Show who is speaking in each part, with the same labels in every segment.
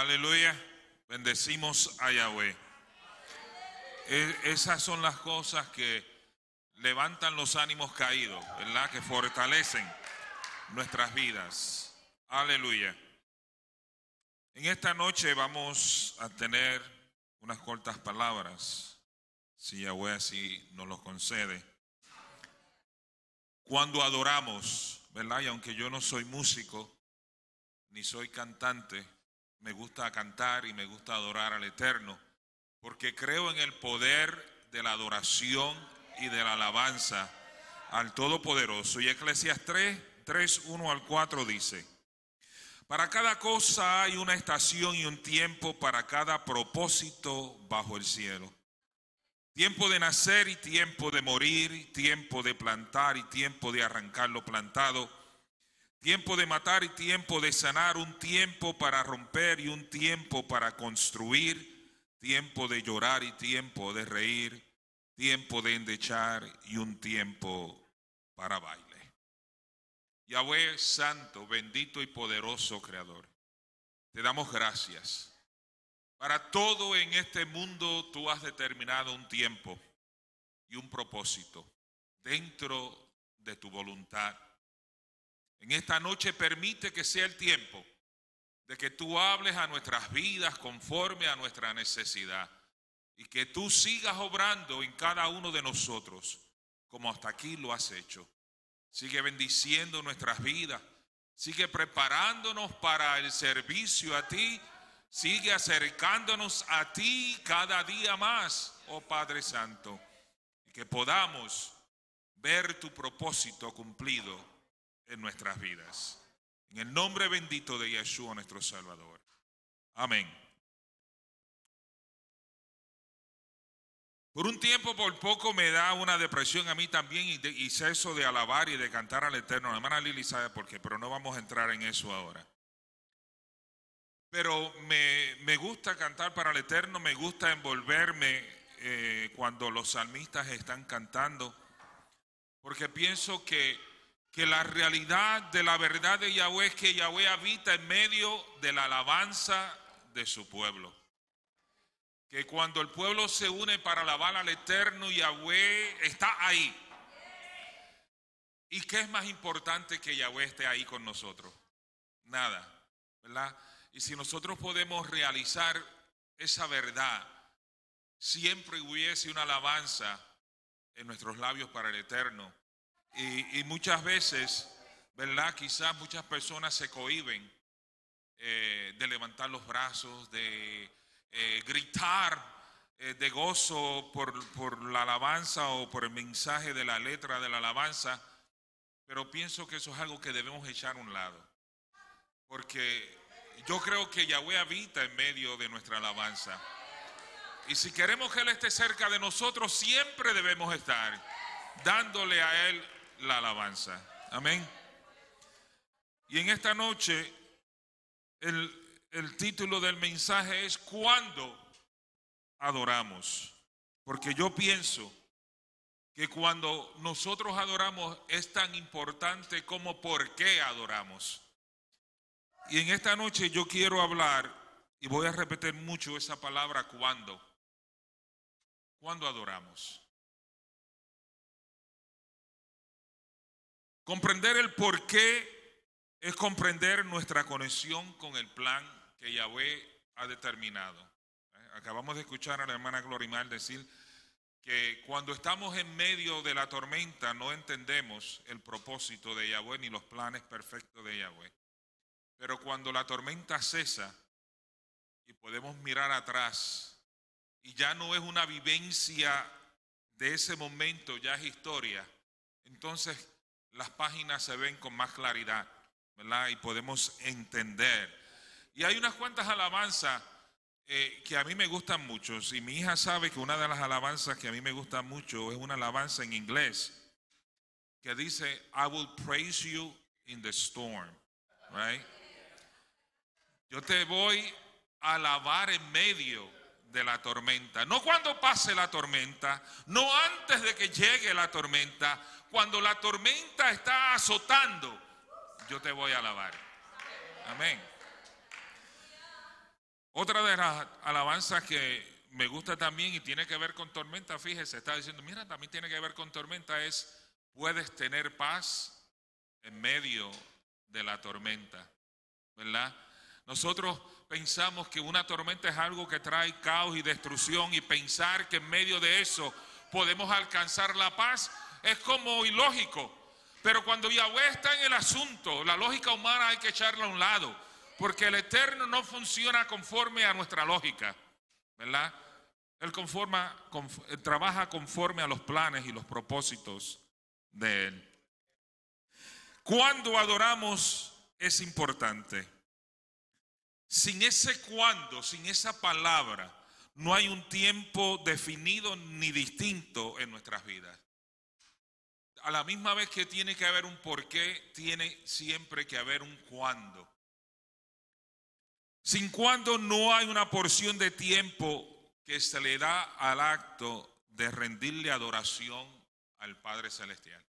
Speaker 1: Aleluya. Bendecimos a Yahweh. E- esas son las cosas que levantan los ánimos caídos, ¿verdad? Que fortalecen nuestras vidas. Aleluya. En esta noche vamos a tener unas cortas palabras, si Yahweh así nos lo concede. Cuando adoramos, ¿verdad? Y aunque yo no soy músico, ni soy cantante, me gusta cantar y me gusta adorar al Eterno, porque creo en el poder de la adoración y de la alabanza al Todopoderoso. Y Eclesiastes 3, 3, 1 al 4 dice, para cada cosa hay una estación y un tiempo para cada propósito bajo el cielo. Tiempo de nacer y tiempo de morir, tiempo de plantar y tiempo de arrancar lo plantado, tiempo de matar y tiempo de sanar, un tiempo para romper y un tiempo para construir, tiempo de llorar y tiempo de reír, tiempo de endechar y un tiempo para baile. Yahweh Santo, bendito y poderoso Creador, te damos gracias. Para todo en este mundo tú has determinado un tiempo y un propósito dentro de tu voluntad. En esta noche permite que sea el tiempo de que tú hables a nuestras vidas conforme a nuestra necesidad y que tú sigas obrando en cada uno de nosotros como hasta aquí lo has hecho. Sigue bendiciendo nuestras vidas, sigue preparándonos para el servicio a ti, sigue acercándonos a ti cada día más, oh Padre Santo, y que podamos ver tu propósito cumplido en nuestras vidas. En el nombre bendito de Yeshua nuestro Salvador. Amén. Por un tiempo, por poco, me da una depresión a mí también y, ceso de alabar y de cantar al Eterno. La hermana Lili sabe por qué, pero no vamos a entrar en eso ahora. Pero me, me gusta cantar para el Eterno, me gusta envolverme eh, cuando los salmistas están cantando, porque pienso que, que la realidad de la verdad de Yahweh es que Yahweh habita en medio de la alabanza de su pueblo que cuando el pueblo se une para alabar al Eterno, Yahweh está ahí. ¿Y qué es más importante que Yahweh esté ahí con nosotros? Nada, ¿verdad? Y si nosotros podemos realizar esa verdad, siempre hubiese una alabanza en nuestros labios para el Eterno. Y, muchas veces, ¿verdad? Quizás muchas personas se cohiben eh, de levantar los brazos, de eh, gritar eh, de gozo por, por la alabanza o por el mensaje de la letra de la alabanza, pero pienso que eso es algo que debemos echar a un lado, porque yo creo que Yahweh habita en medio de nuestra alabanza. Y si queremos que Él esté cerca de nosotros, siempre debemos estar dándole a Él la alabanza. Amén. Y en esta noche, el, el título del mensaje es ¿Cuándo adoramos? Porque yo pienso que cuando nosotros adoramos es tan importante como por qué adoramos. Y en esta noche yo quiero hablar, y voy a repetir mucho esa palabra cuándo. ¿Cuándo adoramos? Comprender el por qué es comprender nuestra conexión con el plan que Yahweh ha determinado. ¿Eh? Acabamos de escuchar a la hermana Glorimar decir que cuando estamos en medio de la tormenta no entendemos el propósito de Yahweh ni los planes perfectos de Yahweh. Pero cuando la tormenta cesa y podemos mirar atrás y ya no es una vivencia de ese momento, ya es historia, entonces las páginas se ven con más claridad, ¿verdad? Y podemos entender. Y hay unas cuantas alabanzas eh, que a mí me gustan mucho. Y mi hija sabe que una de las alabanzas que a mí me gusta mucho es una alabanza en inglés que dice, I will praise you in the storm. Right? Yo te voy a alabar en medio de la tormenta. No cuando pase la tormenta, no antes de que llegue la tormenta. Cuando la tormenta está azotando, yo te voy a alabar. Amén. Otra de las alabanzas que me gusta también y tiene que ver con tormenta, fíjese, está diciendo, mira, también tiene que ver con tormenta, es, puedes tener paz en medio de la tormenta, ¿verdad? Nosotros pensamos que una tormenta es algo que trae caos y destrucción y pensar que en medio de eso podemos alcanzar la paz es como ilógico. Pero cuando Yahweh está en el asunto, la lógica humana hay que echarla a un lado, porque el Eterno no funciona conforme a nuestra lógica, ¿verdad? Él conforma, trabaja conforme a los planes y los propósitos de Él. Cuando adoramos es importante. Sin ese cuando, sin esa palabra, no hay un tiempo definido ni distinto en nuestras vidas. A la misma vez que tiene que haber un porqué, tiene siempre que haber un cuándo. Sin cuándo no hay una porción de tiempo que se le da al acto de rendirle adoración al Padre Celestial.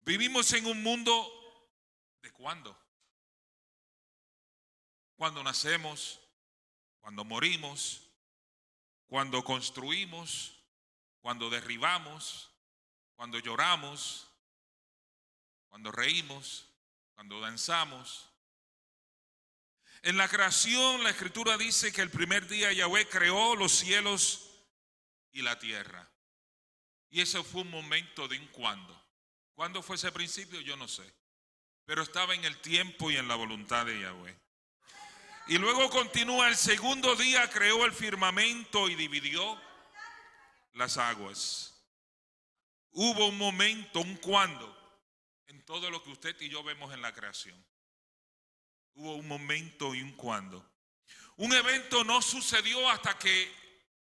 Speaker 1: Vivimos en un mundo de cuándo. Cuando nacemos, cuando morimos, cuando construimos, cuando derribamos, cuando lloramos, cuando reímos, cuando danzamos. En la creación la escritura dice que el primer día Yahweh creó los cielos y la tierra. Y ese fue un momento de un cuando. ¿Cuándo fue ese principio? Yo no sé. Pero estaba en el tiempo y en la voluntad de Yahweh. Y luego continúa, el segundo día creó el firmamento y dividió las aguas. Hubo un momento, un cuando, en todo lo que usted y yo vemos en la creación. Hubo un momento y un cuando. Un evento no sucedió hasta que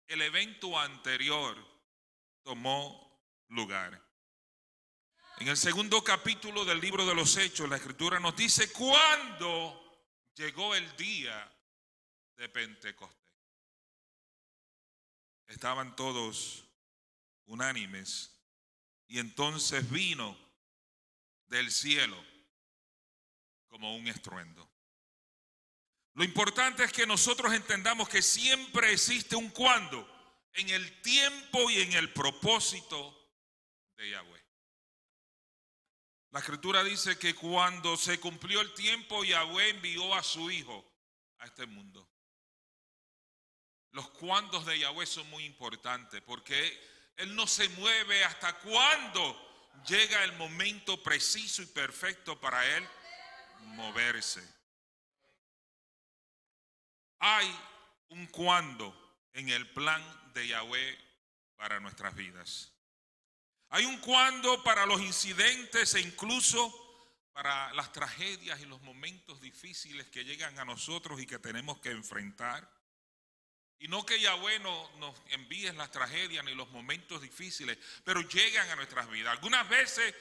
Speaker 1: el evento anterior tomó lugar. En el segundo capítulo del libro de los Hechos, la escritura nos dice cuándo llegó el día de Pentecostés. Estaban todos unánimes y entonces vino del cielo como un estruendo. Lo importante es que nosotros entendamos que siempre existe un cuando en el tiempo y en el propósito de Yahweh. La escritura dice que cuando se cumplió el tiempo, Yahweh envió a su Hijo a este mundo. Los cuandos de Yahweh son muy importantes porque Él no se mueve hasta cuando llega el momento preciso y perfecto para Él moverse. Hay un cuando en el plan de Yahweh para nuestras vidas. Hay un cuando para los incidentes e incluso para las tragedias y los momentos difíciles que llegan a nosotros y que tenemos que enfrentar. Y no que Yahweh no, nos envíe las tragedias ni los momentos difíciles, pero llegan a nuestras vidas. Algunas veces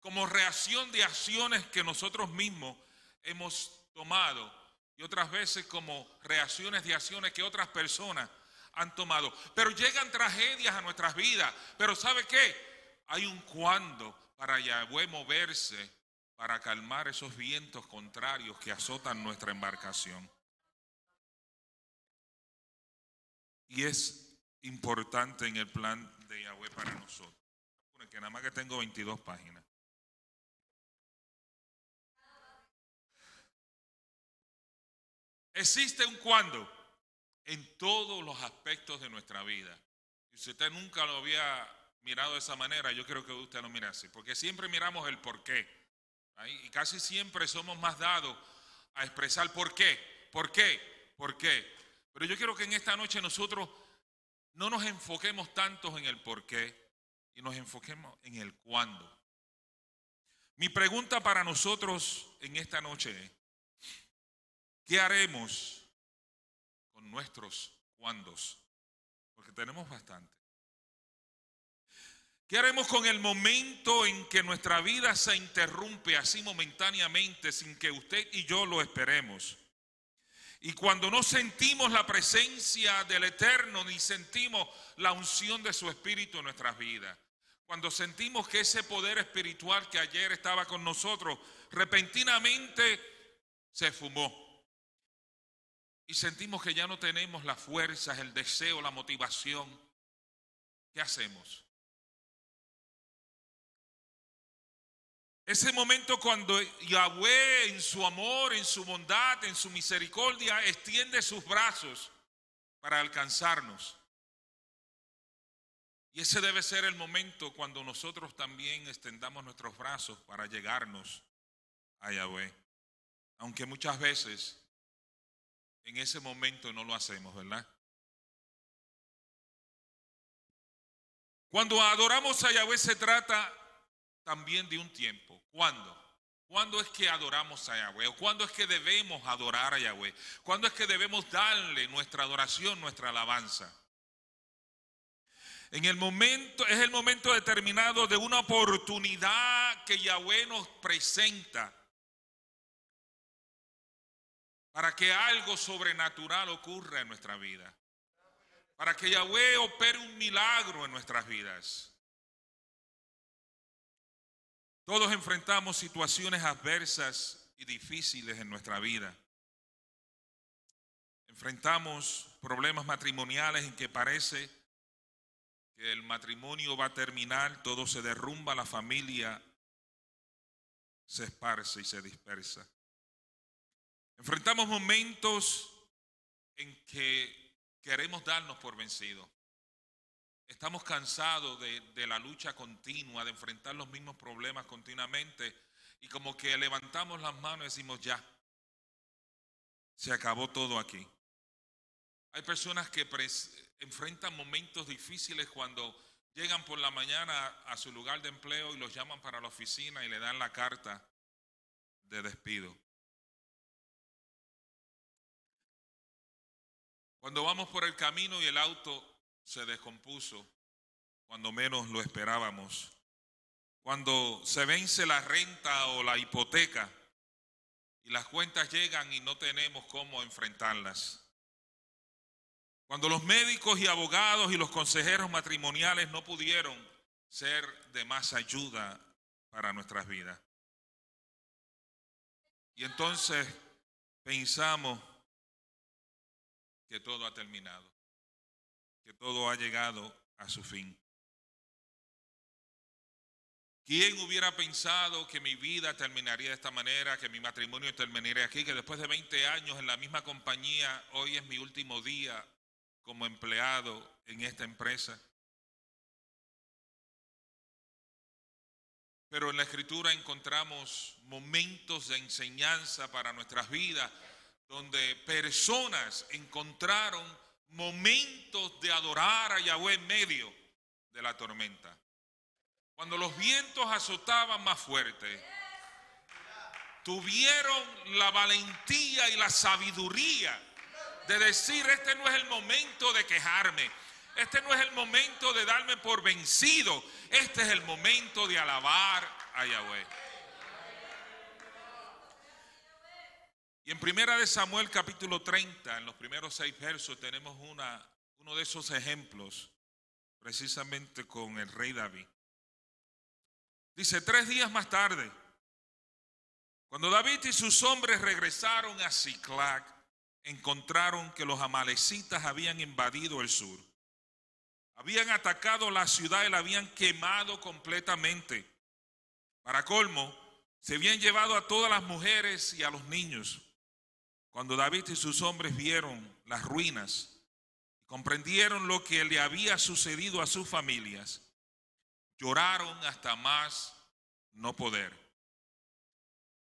Speaker 1: como reacción de acciones que nosotros mismos hemos tomado y otras veces como reacciones de acciones que otras personas han tomado. Pero llegan tragedias a nuestras vidas. Pero ¿sabe qué? hay un cuando para Yahweh moverse para calmar esos vientos contrarios que azotan nuestra embarcación. Y es importante en el plan de Yahweh para nosotros. Que nada más que tengo 22 páginas. Existe un cuando en todos los aspectos de nuestra vida. Y si usted nunca lo había mirado de esa manera, yo creo que usted lo mira así, porque siempre miramos el por qué. Y casi siempre somos más dados a expresar por qué, por qué, por qué. Pero yo quiero que en esta noche nosotros no nos enfoquemos tanto en el por qué y nos enfoquemos en el cuándo. Mi pregunta para nosotros en esta noche es, ¿qué haremos con nuestros cuándos? Porque tenemos bastante. ¿Qué haremos con el momento en que nuestra vida se interrumpe así momentáneamente sin que usted y yo lo esperemos? Y cuando no sentimos la presencia del Eterno ni sentimos la unción de su Espíritu en nuestras vidas. Cuando sentimos que ese poder espiritual que ayer estaba con nosotros repentinamente se fumó. y sentimos que ya no tenemos las fuerzas, el deseo, la motivación, ¿qué hacemos? Ese momento cuando Yahweh en su amor, en su bondad, en su misericordia, extiende sus brazos para alcanzarnos. Y ese debe ser el momento cuando nosotros también extendamos nuestros brazos para llegarnos a Yahweh. Aunque muchas veces en ese momento no lo hacemos, ¿verdad? Cuando adoramos a Yahweh se trata también de un tiempo. ¿Cuándo? ¿Cuándo es que adoramos a Yahweh? ¿O cuándo es que debemos adorar a Yahweh? ¿Cuándo es que debemos darle nuestra adoración, nuestra alabanza? En el momento, es el momento determinado de una oportunidad que Yahweh nos presenta para que algo sobrenatural ocurra en nuestra vida. Para que Yahweh opere un milagro en nuestras vidas. Todos enfrentamos situaciones adversas y difíciles en nuestra vida. Enfrentamos problemas matrimoniales en que parece que el matrimonio va a terminar, todo se derrumba, la familia se esparce y se dispersa. Enfrentamos momentos en que queremos darnos por vencidos. Estamos cansados de, la lucha continua, de enfrentar los mismos problemas continuamente y como que levantamos las manos y decimos ya, se acabó todo aquí. Hay personas que enfrentan momentos difíciles cuando llegan por la mañana a su lugar de empleo y los llaman para la oficina y le dan la carta de despido. Cuando vamos por el camino y el auto se descompuso, cuando menos lo esperábamos. Cuando se vence la renta o la hipoteca y las cuentas llegan y no tenemos cómo enfrentarlas. Cuando los médicos y abogados y los consejeros matrimoniales no pudieron ser de más ayuda para nuestras vidas. Y entonces pensamos, que todo ha terminado, que todo ha llegado a su fin. ¿Quién hubiera pensado que mi vida terminaría de esta manera, que mi matrimonio terminaría aquí, que después de 20 años en la misma compañía, hoy es mi último día como empleado en esta empresa? Pero en la escritura encontramos momentos de enseñanza para nuestras vidas donde personas encontraron momentos de adorar a Yahweh en medio de la tormenta. Cuando los vientos azotaban más fuerte, tuvieron la valentía y la sabiduría de decir, este no es el momento de quejarme, este no es el momento de darme por vencido, este es el momento de alabar a Yahweh. Y en Primera de Samuel capítulo 30, en los primeros seis versos, tenemos uno de esos ejemplos, precisamente con el rey David. Dice, tres días más tarde, cuando David y sus hombres regresaron a Ciclac, encontraron que los amalecitas habían invadido el sur. Habían atacado la ciudad y la habían quemado completamente. Para colmo, se habían llevado a todas las mujeres y a los niños. Cuando David y sus hombres vieron las ruinas comprendieron lo que le había sucedido a sus familias, lloraron hasta más no poder.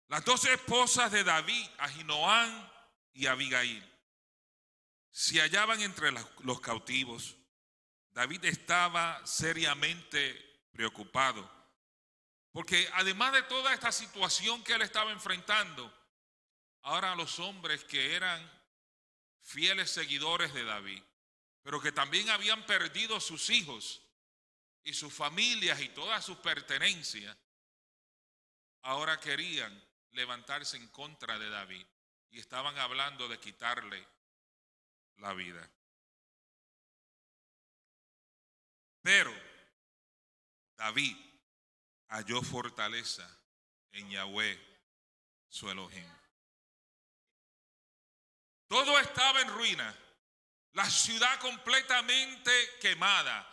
Speaker 1: Las dos esposas de David, Ahinoam y Abigail, se hallaban entre los cautivos. David estaba seriamente preocupado, porque además de toda esta situación que él estaba enfrentando, ahora los hombres que eran fieles seguidores de David, pero que también habían perdido sus hijos y sus familias y todas sus pertenencias, ahora querían levantarse en contra de David y estaban hablando de quitarle la vida. Pero David halló fortaleza en Yahweh, su Elohim. Todo estaba en ruina. La ciudad completamente quemada.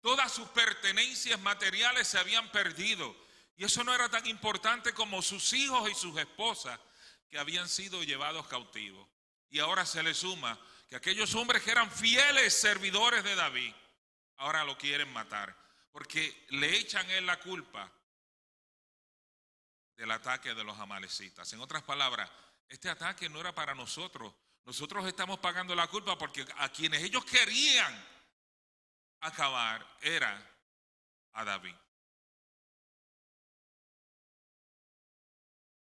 Speaker 1: Todas sus pertenencias materiales se habían perdido. Y eso no era tan importante como sus hijos y sus esposas que habían sido llevados cautivos. Y ahora se le suma que aquellos hombres que eran fieles servidores de David, ahora lo quieren matar. Porque le echan él la culpa del ataque de los amalecitas. En otras palabras, este ataque no era para nosotros. Nosotros estamos pagando la culpa porque a quienes ellos querían acabar era a David.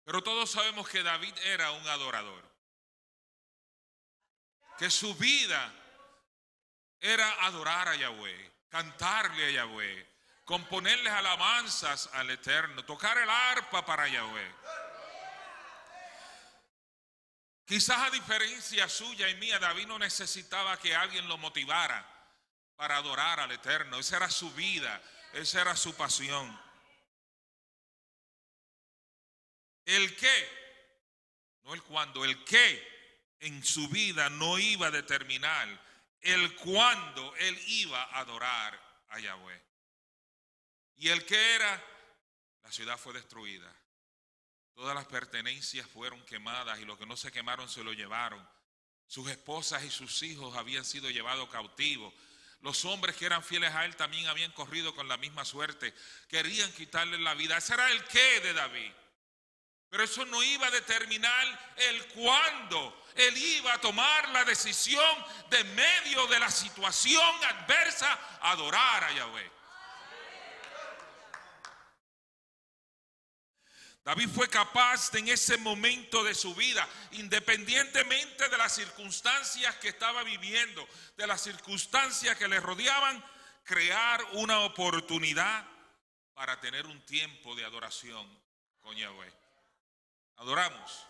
Speaker 1: Pero todos sabemos que David era un adorador. Que su vida era adorar a Yahweh, cantarle a Yahweh, componerles alabanzas al Eterno, tocar el arpa para Yahweh. Quizás a diferencia suya y mía, David no necesitaba que alguien lo motivara para adorar al Eterno. Esa era su vida, esa era su pasión. El qué, no el cuándo, el qué en su vida no iba a determinar el cuándo él iba a adorar a Yahweh. Y el qué era, la ciudad fue destruida. Todas las pertenencias fueron quemadas y los que no se quemaron se lo llevaron. Sus esposas y sus hijos habían sido llevados cautivos. Los hombres que eran fieles a él también habían corrido con la misma suerte. Querían quitarle la vida. Ese era el qué de David. Pero eso no iba a determinar el cuándo él iba a tomar la decisión de medio de la situación adversa adorar a Yahweh. David fue capaz de, en ese momento de su vida, independientemente de las circunstancias que estaba viviendo, de las circunstancias que le rodeaban, crear una oportunidad para tener un tiempo de adoración con Yahweh. Adoramos.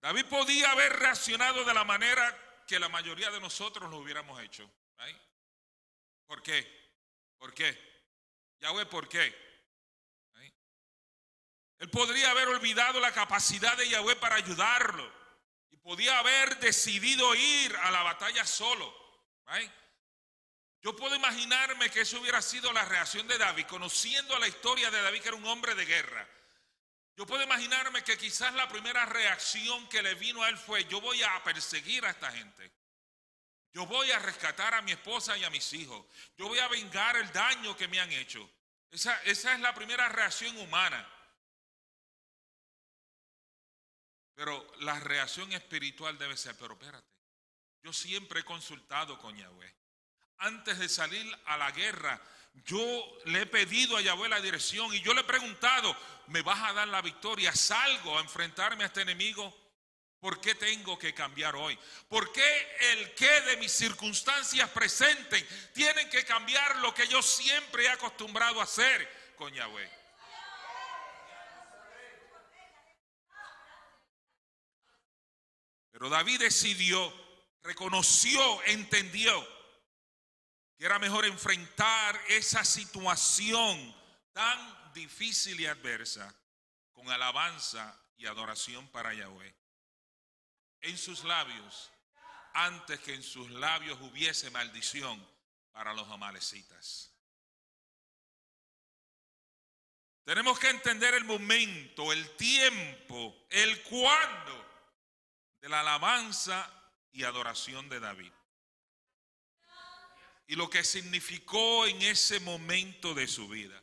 Speaker 1: David podía haber reaccionado de la manera que la mayoría de nosotros lo hubiéramos hecho. ¿Por qué? ¿Por qué? Yahweh, ¿por qué? Él podría haber olvidado la capacidad de Yahweh para ayudarlo. Y podía haber decidido ir a la batalla solo. Yo puedo imaginarme que eso hubiera sido la reacción de David, conociendo la historia de David, que era un hombre de guerra. Yo puedo imaginarme que quizás la primera reacción que le vino a él fue, yo voy a perseguir a esta gente. Yo voy a rescatar a mi esposa y a mis hijos. Yo voy a vengar el daño que me han hecho. Esa, esa es la primera reacción humana. Pero la reacción espiritual debe ser, pero espérate, yo siempre he consultado con Yahweh antes de salir a la guerra, yo le he pedido a Yahweh la dirección y yo le he preguntado, ¿me vas a dar la victoria? ¿Salgo a enfrentarme a este enemigo? ¿Por qué tengo que cambiar hoy? ¿Por qué el qué de mis circunstancias presentes tienen que cambiar lo que yo siempre he acostumbrado a hacer con Yahweh? Pero David decidió, reconoció, entendió que era mejor enfrentar esa situación tan difícil y adversa con alabanza y adoración para Yahweh. En sus labios, antes que en sus labios hubiese maldición para los amalecitas. Tenemos que entender el momento, el tiempo, el cuándo de la alabanza y adoración de David y lo que significó en ese momento de su vida.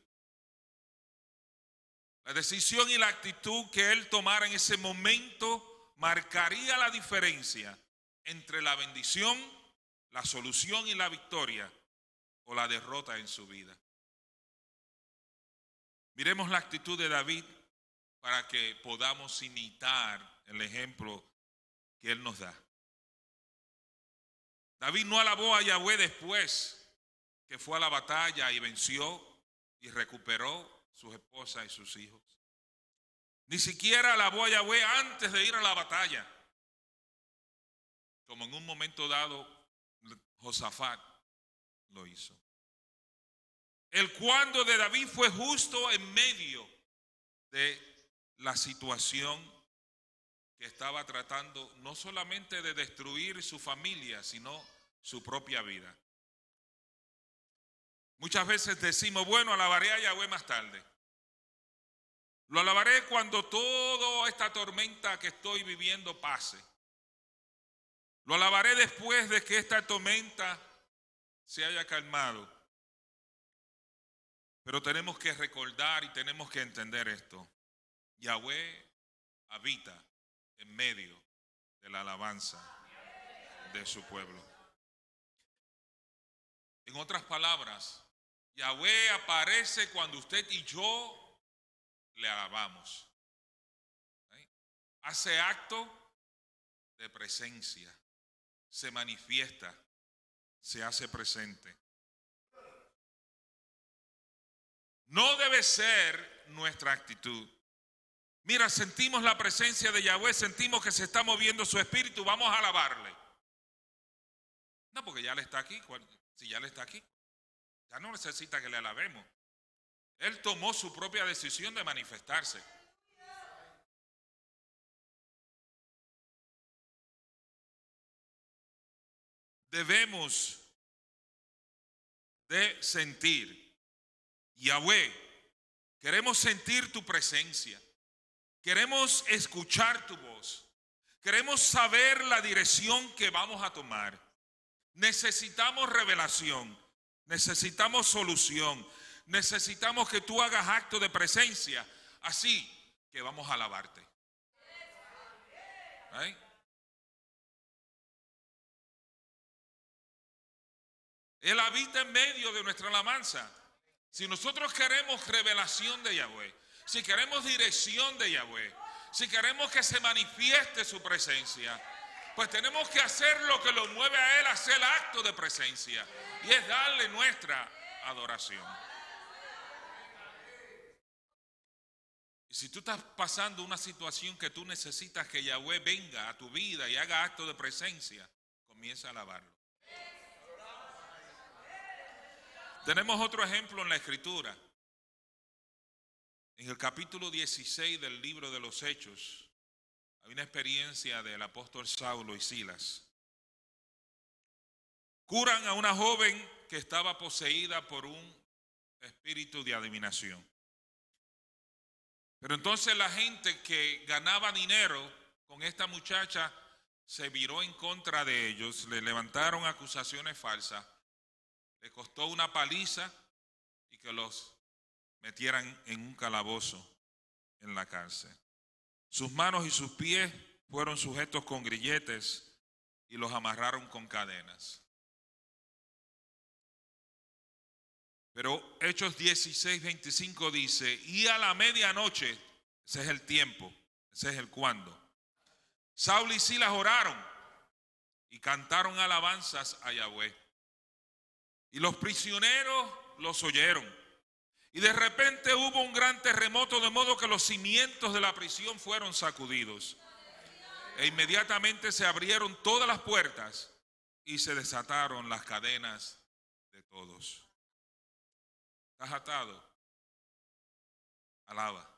Speaker 1: La decisión y la actitud que él tomara en ese momento marcaría la diferencia entre la bendición, la solución y la victoria o la derrota en su vida. Miremos la actitud de David para que podamos imitar el ejemplo que él nos da. David no alabó a Yahweh después que fue a la batalla y venció y recuperó sus esposas y sus hijos. Ni siquiera alabó a Yahweh antes de ir a la batalla. Como en un momento dado Josafat lo hizo. El cuando de David fue justo en medio de la situación estaba tratando no solamente de destruir su familia, sino su propia vida. Muchas veces decimos, bueno, alabaré a Yahweh más tarde. Lo alabaré cuando toda esta tormenta que estoy viviendo pase. Lo alabaré después de que esta tormenta se haya calmado. Pero tenemos que recordar y tenemos que entender esto. Yahweh habita en medio de la alabanza de su pueblo. En otras palabras, Yahweh aparece cuando usted y yo le alabamos. Hace acto de presencia, se manifiesta, se hace presente. No debe ser nuestra actitud. Mira, sentimos la presencia de Yahweh, sentimos que se está moviendo su espíritu, vamos a alabarle. No, porque ya le está aquí. Si ya le está aquí, ya no necesita que le alabemos. Él tomó su propia decisión de manifestarse. Debemos de sentir, Yahweh, queremos sentir tu presencia, queremos escuchar tu voz, queremos saber la dirección que vamos a tomar. Necesitamos revelación, necesitamos solución, necesitamos que tú hagas acto de presencia, así que vamos a alabarte. Él habita en medio de nuestra alabanza. Si nosotros queremos revelación de Yahweh, si queremos dirección de Yahweh, si queremos que se manifieste su presencia, pues tenemos que hacer lo que lo mueve a Él hacer el acto de presencia. Y es darle nuestra adoración. Y si tú estás pasando una situación que tú necesitas que Yahweh venga a tu vida y haga acto de presencia, comienza a alabarlo. Tenemos otro ejemplo en la escritura. En el capítulo 16 del libro de los Hechos, hay una experiencia del apóstol Saulo y Silas. Curan a una joven que estaba poseída por un espíritu de adivinación. Pero entonces la gente que ganaba dinero con esta muchacha se viró en contra de ellos, le levantaron acusaciones falsas, le costó una paliza y que los metieran en un calabozo en la cárcel. Sus manos y sus pies fueron sujetos con grilletes y los amarraron con cadenas. Pero Hechos 16, 25 dice, y a la medianoche, ese es el tiempo, ese es el cuándo. Saúl y Silas oraron y cantaron alabanzas a Yahweh. Y los prisioneros los oyeron. Y de repente hubo un gran terremoto de modo que los cimientos de la prisión fueron sacudidos. E inmediatamente se abrieron todas las puertas y se desataron las cadenas de todos. ¿Estás atado? Alaba.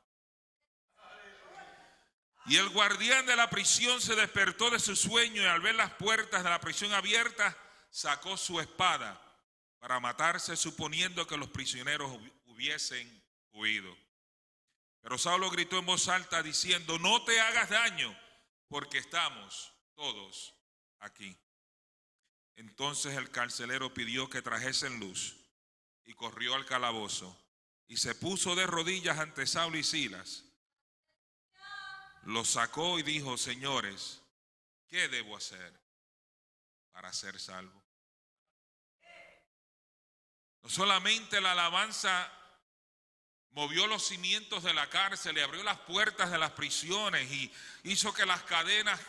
Speaker 1: Y el guardián de la prisión se despertó de su sueño y al ver las puertas de la prisión abiertas, sacó su espada para matarse suponiendo que los prisioneros hubiesen huido. Pero Saulo gritó en voz alta diciendo, no te hagas daño, porque estamos todos aquí. Entonces el carcelero pidió que trajesen luz y corrió al calabozo y se puso de rodillas ante Saulo y Silas. Lo sacó y dijo, señores, ¿qué debo hacer para ser salvo? No solamente la alabanza movió los cimientos de la cárcel y abrió las puertas de las prisiones y hizo que las cadenas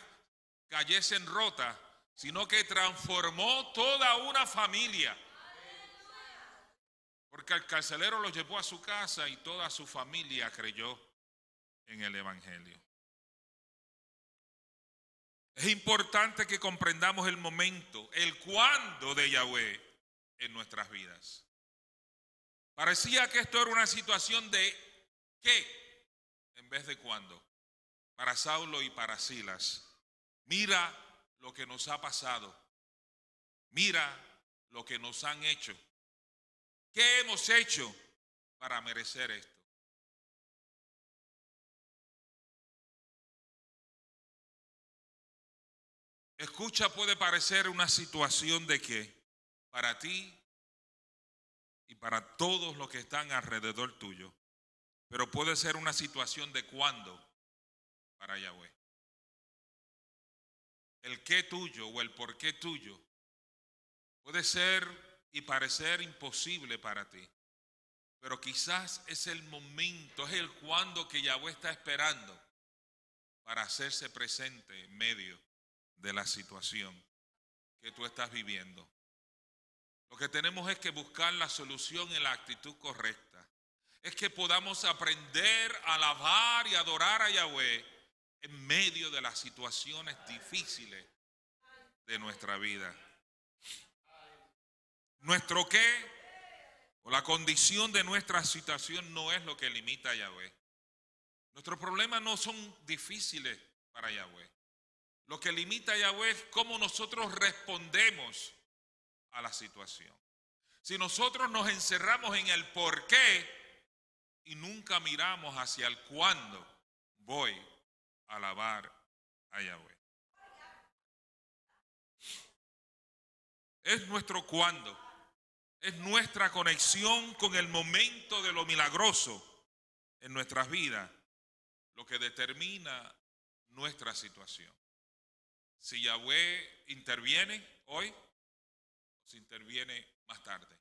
Speaker 1: cayesen rotas, sino que transformó toda una familia. Porque el carcelero lo llevó a su casa y toda su familia creyó en el Evangelio. Es importante que comprendamos el momento, el cuándo de Yahweh en nuestras vidas. Parecía que esto era una situación de qué en vez de cuándo. para Saulo y para Silas. Mira lo que nos ha pasado. Mira lo que nos han hecho. ¿Qué hemos hecho para merecer esto? Escucha puede parecer una situación de que para ti y para todos los que están alrededor tuyo, pero puede ser una situación de cuándo para Yahweh. El qué tuyo o el por qué tuyo puede ser y parecer imposible para ti, pero quizás es el momento, es el cuándo que Yahweh está esperando para hacerse presente en medio de la situación que tú estás viviendo. Lo que tenemos es que buscar la solución en la actitud correcta. Es que podamos aprender a alabar y adorar a Yahweh en medio de las situaciones difíciles de nuestra vida. Nuestro qué o la condición de nuestra situación no es lo que limita a Yahweh. Nuestros problemas no son difíciles para Yahweh. Lo que limita a Yahweh es cómo nosotros respondemos a la situación. Si nosotros nos encerramos en el por qué y nunca miramos hacia el cuándo, voy a alabar a Yahweh. Es nuestro cuándo, es nuestra conexión con el momento de lo milagroso en nuestras vidas lo que determina nuestra situación. Si Yahweh interviene hoy, se interviene más tarde.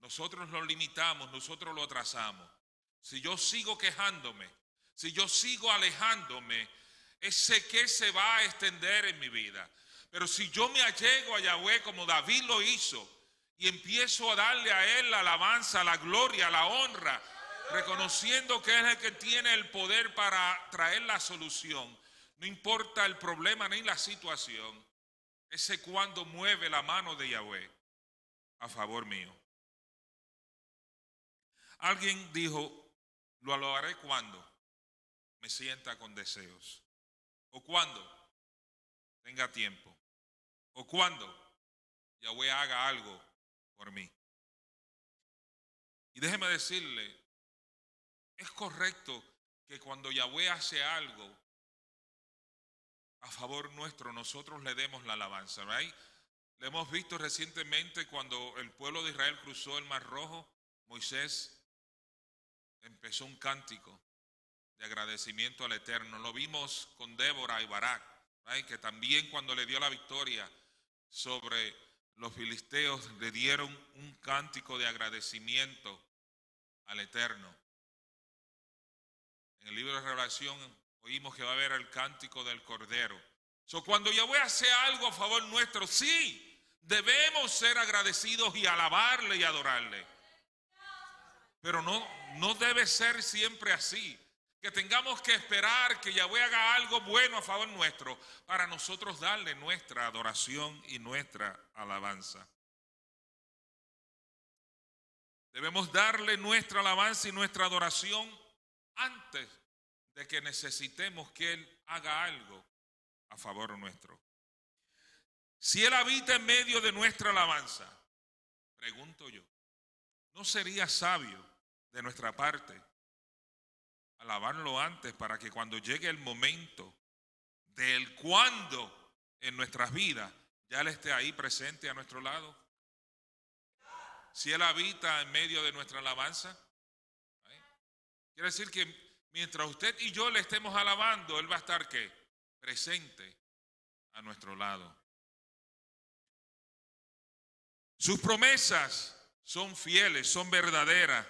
Speaker 1: Nosotros lo limitamos, nosotros lo atrasamos. Si yo sigo quejándome, si yo sigo alejándome, ese que se va a extender en mi vida. Pero si yo me allego a Yahweh como David lo hizo y empiezo a darle a él la alabanza, la gloria, la honra, reconociendo que es el que tiene el poder para traer la solución, no importa el problema ni la situación, ese cuando mueve la mano de Yahweh a favor mío. Alguien dijo, lo haré cuando me sienta con deseos. O cuando tenga tiempo. O cuando Yahweh haga algo por mí. Y déjeme decirle, es correcto que cuando Yahweh hace algo, a favor nuestro, nosotros le demos la alabanza. ¿right? Le hemos visto recientemente cuando el pueblo de Israel cruzó el Mar Rojo, Moisés empezó un cántico de agradecimiento al Eterno. Lo vimos con Débora y Barak, que también cuando le dio la victoria sobre los filisteos le dieron un cántico de agradecimiento al Eterno. En el libro de Revelación Oímos que va a haber el cántico del Cordero. So, cuando Yahweh hace algo a favor nuestro, sí, debemos ser agradecidos y alabarle y adorarle. Pero no, no debe ser siempre así. Que tengamos que esperar que Yahweh haga algo bueno a favor nuestro para nosotros darle nuestra adoración y nuestra alabanza. Debemos darle nuestra alabanza y nuestra adoración antes de que necesitemos que Él haga algo a favor nuestro. Si Él habita en medio de nuestra alabanza, pregunto yo, ¿no sería sabio de nuestra parte alabarlo antes para que cuando llegue el momento del cuándo en nuestras vidas, ya Él esté ahí presente a nuestro lado? Si Él habita en medio de nuestra alabanza, quiere decir que mientras usted y yo le estemos alabando, Él va a estar ¿qué? presente a nuestro lado. Sus promesas son fieles, son verdaderas.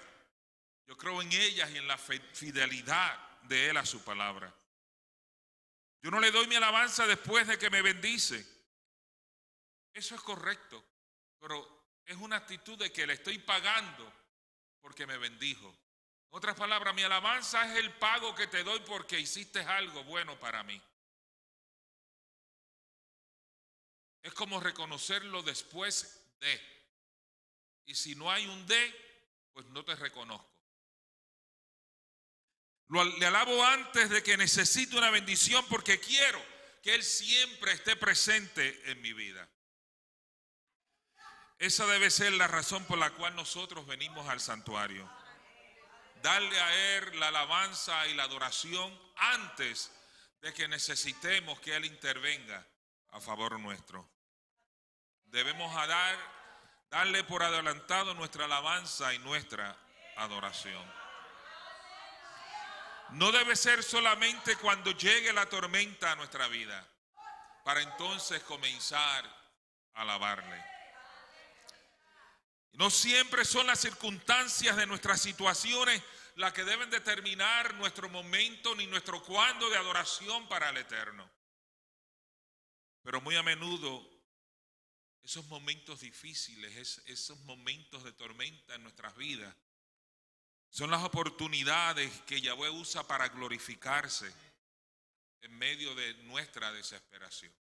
Speaker 1: Yo creo en ellas y en la fidelidad de Él a su palabra. Yo no le doy mi alabanza después de que me bendice. Eso es correcto, pero es una actitud de que le estoy pagando porque me bendijo otras palabras, mi alabanza es el pago que te doy porque hiciste algo bueno para mí. Es como reconocerlo después de. Y si no hay un de, pues no te reconozco. Lo, le alabo antes de que necesite una bendición porque quiero que Él siempre esté presente en mi vida. Esa debe ser la razón por la cual nosotros venimos al santuario. Darle a Él la alabanza y la adoración antes de que necesitemos que Él intervenga a favor nuestro. Debemos dar, darle por adelantado nuestra alabanza y nuestra adoración. No debe ser solamente cuando llegue la tormenta a nuestra vida, para entonces comenzar a alabarle. No siempre son las circunstancias de nuestras situaciones las que deben determinar nuestro momento ni nuestro cuándo de adoración para el Eterno. Pero muy a menudo esos momentos difíciles, esos momentos de tormenta en nuestras vidas, son las oportunidades que Yahweh usa para glorificarse en medio de nuestra desesperación.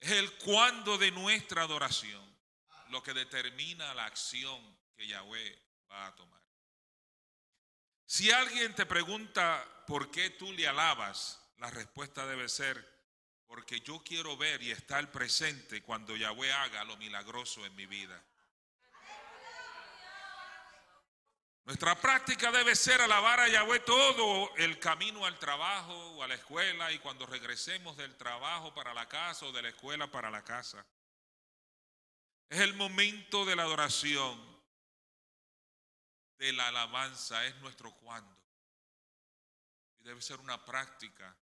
Speaker 1: Es el cuándo de nuestra adoración lo que determina la acción que Yahweh va a tomar. Si alguien te pregunta por qué tú le alabas, la respuesta debe ser porque yo quiero ver y estar presente cuando Yahweh haga lo milagroso en mi vida. Nuestra práctica debe ser alabar a Yahweh todo el camino al trabajo o a la escuela y cuando regresemos del trabajo para la casa o de la escuela para la casa. Es el momento de la adoración, de la alabanza, es nuestro cuando. Y debe ser una práctica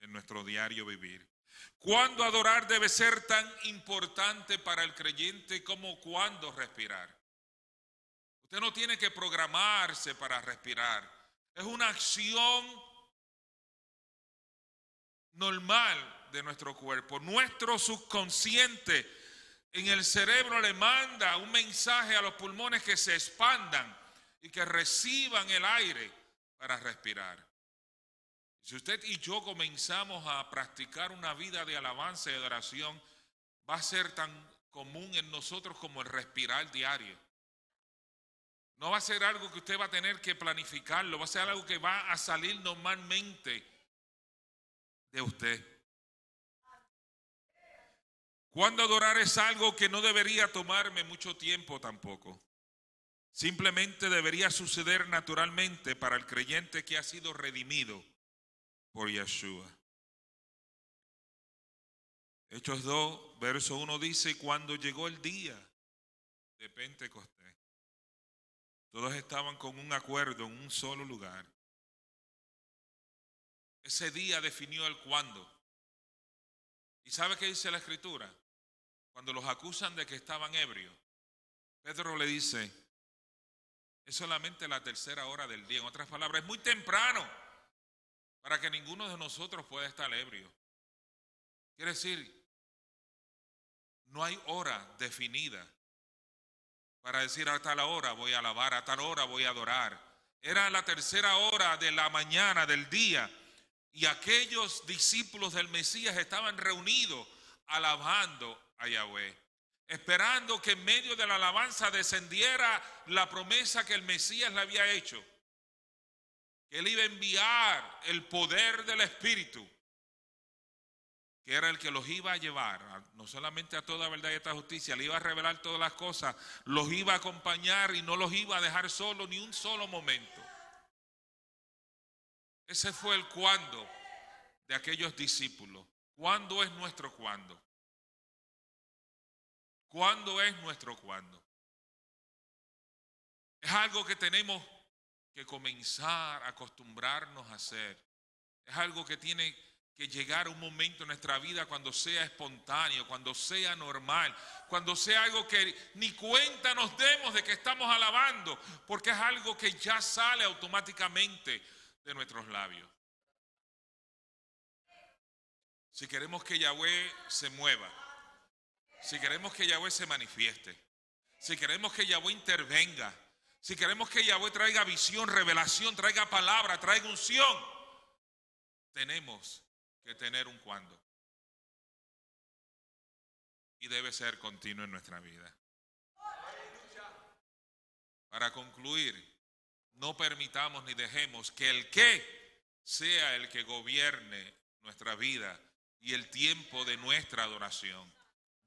Speaker 1: en nuestro diario vivir. Cuando adorar debe ser tan importante para el creyente como cuando respirar. Usted no tiene que programarse para respirar. Es una acción normal de nuestro cuerpo. Nuestro subconsciente en el cerebro le manda un mensaje a los pulmones que se expandan y que reciban el aire para respirar. Si usted y yo comenzamos a practicar una vida de alabanza y adoración, va a ser tan común en nosotros como el respirar diario. No va a ser algo que usted va a tener que planificarlo, va a ser algo que va a salir normalmente de usted. Cuando adorar es algo que no debería tomarme mucho tiempo tampoco. Simplemente debería suceder naturalmente para el creyente que ha sido redimido por Yeshua. Hechos 2, verso 1 dice, cuando llegó el día de Pentecostés. Todos estaban con un acuerdo en un solo lugar. Ese día definió el cuándo. ¿Y sabe qué dice la escritura? Cuando los acusan de que estaban ebrios, Pedro le dice, es solamente la tercera hora del día. En otras palabras, es muy temprano para que ninguno de nosotros pueda estar ebrio. Quiere decir, no hay hora definida para decir a tal hora voy a alabar, a tal hora voy a adorar. Era la tercera hora de la mañana del día y aquellos discípulos del Mesías estaban reunidos alabando a Yahweh, esperando que en medio de la alabanza descendiera la promesa que el Mesías le había hecho, que él iba a enviar el poder del Espíritu que era el que los iba a llevar, no solamente a toda verdad y a esta justicia, le iba a revelar todas las cosas, los iba a acompañar y no los iba a dejar solo ni un solo momento. Ese fue el cuándo de aquellos discípulos. ¿Cuándo es nuestro cuándo? ¿Cuándo es nuestro cuándo? Es algo que tenemos que comenzar a acostumbrarnos a hacer. Es algo que tiene que llegar un momento en nuestra vida cuando sea espontáneo, cuando sea normal, cuando sea algo que ni cuenta nos demos de que estamos alabando, porque es algo que ya sale automáticamente de nuestros labios. Si queremos que Yahweh se mueva, si queremos que Yahweh se manifieste, si queremos que Yahweh intervenga, si queremos que Yahweh traiga visión, revelación, traiga palabra, traiga unción, tenemos que tener un cuándo. Y debe ser continuo en nuestra vida. Para concluir, no permitamos ni dejemos que el qué sea el que gobierne nuestra vida y el tiempo de nuestra adoración.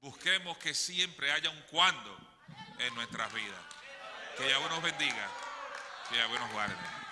Speaker 1: Busquemos que siempre haya un cuándo en nuestras vidas. Que Yahweh nos bendiga, que Yahweh nos guarde.